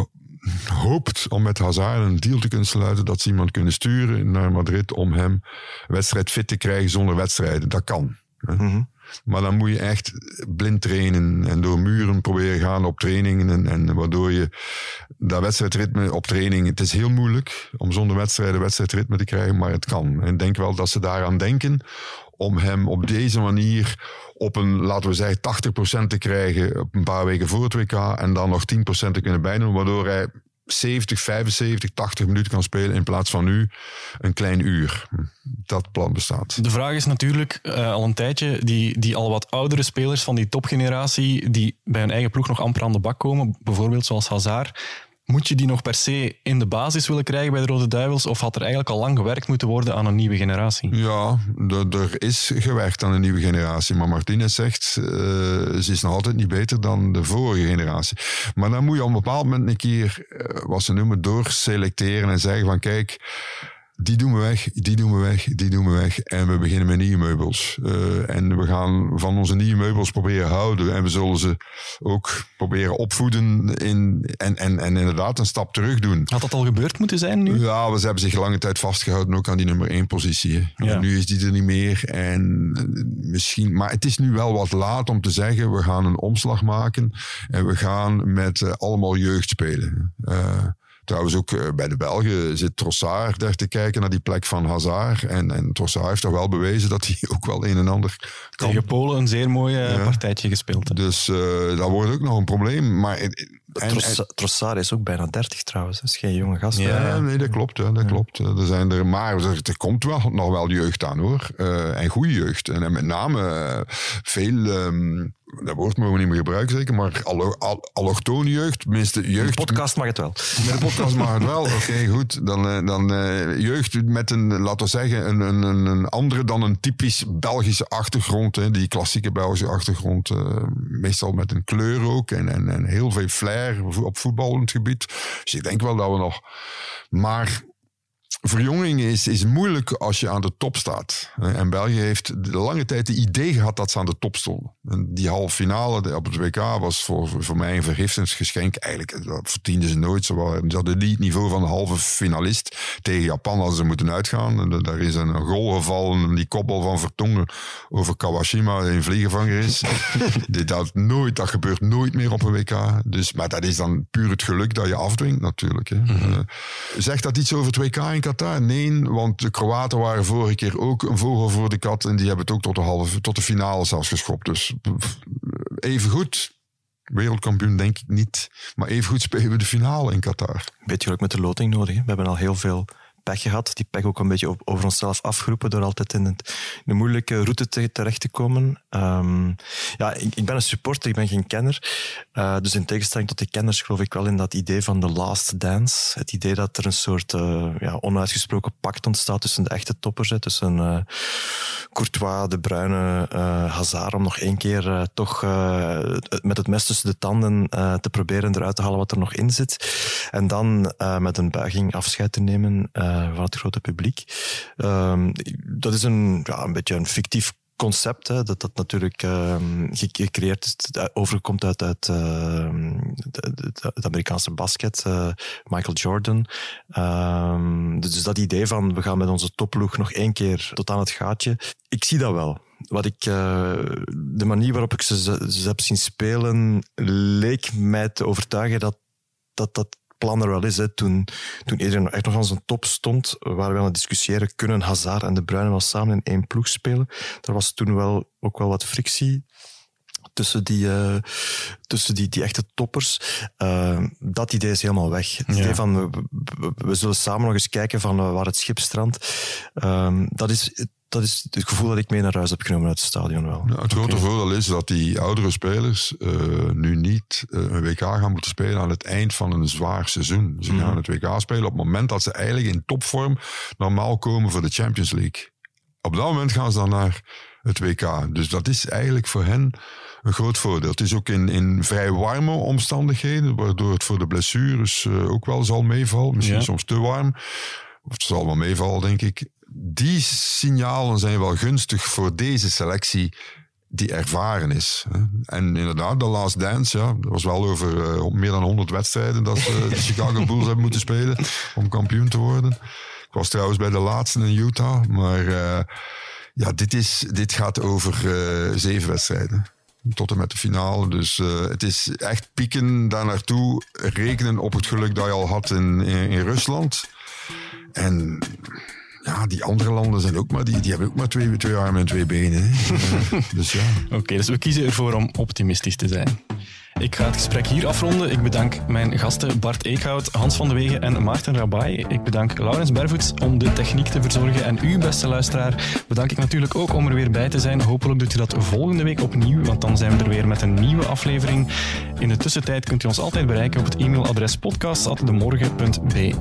hoopt om met Hazard een deal te kunnen sluiten dat ze iemand kunnen sturen naar Madrid om hem wedstrijd fit te krijgen zonder wedstrijden. Dat kan. Mm Maar dan moet je echt blind trainen en door muren proberen gaan op trainingen. En, en waardoor je dat wedstrijdritme op training. Het is heel moeilijk om zonder wedstrijden wedstrijdritme te krijgen, maar het kan. En ik denk wel dat ze daaraan denken om hem op deze manier op een, laten we zeggen, 80% te krijgen op een paar weken voor het WK en dan nog 10% te kunnen bijdoen, waardoor hij 70, 75, 80 minuten kan spelen in plaats van nu een klein uur. Dat plan bestaat. De vraag is natuurlijk uh, al een tijdje, die, die al wat oudere spelers van die topgeneratie, die bij hun eigen ploeg nog amper aan de bak komen, bijvoorbeeld zoals Hazard, moet je die nog per se in de basis willen krijgen bij de Rode Duivels? Of had er eigenlijk al lang gewerkt moeten worden aan een nieuwe generatie? Ja, er is gewerkt aan een nieuwe generatie. Maar Martinez zegt, uh, ze is nog altijd niet beter dan de vorige generatie. Maar dan moet je op een bepaald moment een keer, uh, wat ze noemen, doorselecteren en zeggen van kijk die doen we weg, die doen we weg, die doen we weg. En we beginnen met nieuwe meubels. Uh, en we gaan van onze nieuwe meubels proberen houden. En we zullen ze ook proberen opvoeden in, en, en, en inderdaad een stap terug doen. Had dat al gebeurd moeten zijn nu? Ja, ze hebben zich lange tijd vastgehouden ook aan die nummer één positie. Ja. En nu is die er niet meer. En eh, misschien, maar het is nu wel wat laat om te zeggen, we gaan een omslag maken. En we gaan met uh, allemaal jeugd spelen. Uh, Trouwens ook eh, bij de Belgen zit Trossard daar te kijken naar die plek van Hazard. En, en Trossard heeft toch wel bewezen dat hij ook wel een en ander kan. Tegen Polen een zeer mooi ja. partijtje gespeeld. Dus uh, dat wordt ook nog een probleem. Maar Trossard is ook bijna 30 trouwens. Dat is geen jonge gast. Ja, nee, dat klopt. Hè, dat klopt. Er zijn er, maar er, komt wel, nog wel jeugd aan hoor. Uh, en goede jeugd. En, met name uh, veel, um, dat woord mogen we niet meer gebruiken zeker, maar allo, al, allochtone jeugd. Tenminste jeugd. De podcast mag het wel. Met de podcast mag het wel. Oké, okay, goed. Dan, uh, dan jeugd met een, laten we zeggen, een, een, een andere dan een typisch Belgische achtergrond. Hè, die klassieke Belgische achtergrond. meestal met een kleur ook en, en, en heel veel flair op voetballend gebied. Dus ik denk wel dat we nog. Maar verjonging is, is moeilijk als je aan de top staat. En België heeft de lange tijd het idee gehad dat ze aan de top stonden. En die halve finale op het WK was voor, voor mij een vergiftigingsgeschenk. Eigenlijk dat verdienden ze nooit. Ze, waren, ze hadden niet het niveau van de halve finalist. Tegen Japan hadden ze moeten uitgaan. En daar is een goal gevallen. Die koppel van Vertongen over Kawashima in vliegenvanger is. dat, nooit, dat gebeurt nooit meer op een WK. Dus, maar dat is dan puur het geluk dat je afdwingt natuurlijk. Hè. Mm -hmm. uh, zegt dat iets over het WK Qatar? Nee, want de Kroaten waren vorige keer ook een vogel voor de kat. En die hebben het ook tot de, halve, tot de finale zelfs geschopt. Dus even goed. Wereldkampioen denk ik niet. Maar even goed spelen we de finale in Qatar. Beetje ook met de loting nodig. We hebben al heel veel pech gehad. Die pech ook een beetje over onszelf afgeroepen door altijd in, het, een moeilijke route te, terecht te komen. Um, ja, ik, ik, ben een supporter, ik ben geen kenner. Uh, dus in tegenstelling tot de kenners geloof ik wel in dat idee van de last dance. Het idee dat er een soort uh, ja, onuitgesproken pact ontstaat tussen de echte toppers. Tussen uh, Courtois, De Bruyne, Hazard, om nog één keer toch met het mes tussen de tanden te proberen eruit te halen wat er nog in zit. En dan met een buiging afscheid te nemen van het grote publiek. Uh, dat is een, ja, een beetje een fictief concept, hè, dat dat natuurlijk uh, gecreëerd is, overkomt uit, uit uh, het Amerikaanse basket, uh, Michael Jordan. Ehm, dus dat idee van we gaan met onze topploeg nog één keer tot aan het gaatje. Ik zie dat wel. Wat ik, uh, de manier waarop ik ze, ze heb zien spelen, leek mij te overtuigen dat dat, dat plan er wel is. Hè. Toen, toen iedereen echt nog aan zijn top stond, waren we aan het discussiëren, kunnen Hazard en De Bruyne wel samen in één ploeg spelen? Er was toen wel, ook wel wat frictie tussen die, uh, tussen die, die echte toppers. Uh, dat idee is helemaal weg. Het idee van, we, we, zullen samen nog eens kijken van uh, waar het schip strandt. Uh, dat is dat is het gevoel dat ik mee naar huis heb genomen uit het stadion wel. Ja, het grote voordeel is dat die oudere spelers uh, nu niet uh, een WK gaan moeten spelen aan het eind van een zwaar seizoen. Ze gaan mm. het WK spelen op het moment dat ze eigenlijk in topvorm normaal komen voor de Champions League. Op dat moment gaan ze dan naar het WK. Dus dat is eigenlijk voor hen een groot voordeel. Het is ook in, in vrij warme omstandigheden, waardoor het voor de blessures uh, ook wel zal meevallen. Misschien ja. soms te warm. Het zal wel meevallen, denk ik die signalen zijn wel gunstig voor deze selectie die ervaren is. En inderdaad, de Last Dance, ja, dat was wel over uh, meer dan 100 wedstrijden dat uh, de Chicago Bulls hebben moeten spelen om kampioen te worden. Ik was trouwens bij de laatste in Utah, maar uh, ja, dit, is, dit gaat over zeven wedstrijden. Tot en met de finale. Dus het is echt pieken daar naartoe. Rekenen op het geluk dat je al had in, in, in Rusland. En ja, die andere landen zijn ook maar, die, die hebben ook maar twee, twee armen en twee benen. dus ja. Oké, dus we kiezen ervoor om optimistisch te zijn. Ik ga het gesprek hier afronden. Ik bedank mijn gasten Bart Eekhout, Hans van de Wegen en Maarten Rabai. Ik bedank Laurens Bervoets om de techniek te verzorgen. En u, beste luisteraar, bedank ik natuurlijk ook om er weer bij te zijn. Hopelijk doet u dat volgende week opnieuw, want dan zijn we er weer met een nieuwe aflevering. In de tussentijd kunt u ons altijd bereiken op het e-mailadres podcast.demorgen.be.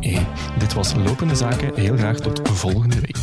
Dit was Lopende Zaken. Heel graag tot volgende week.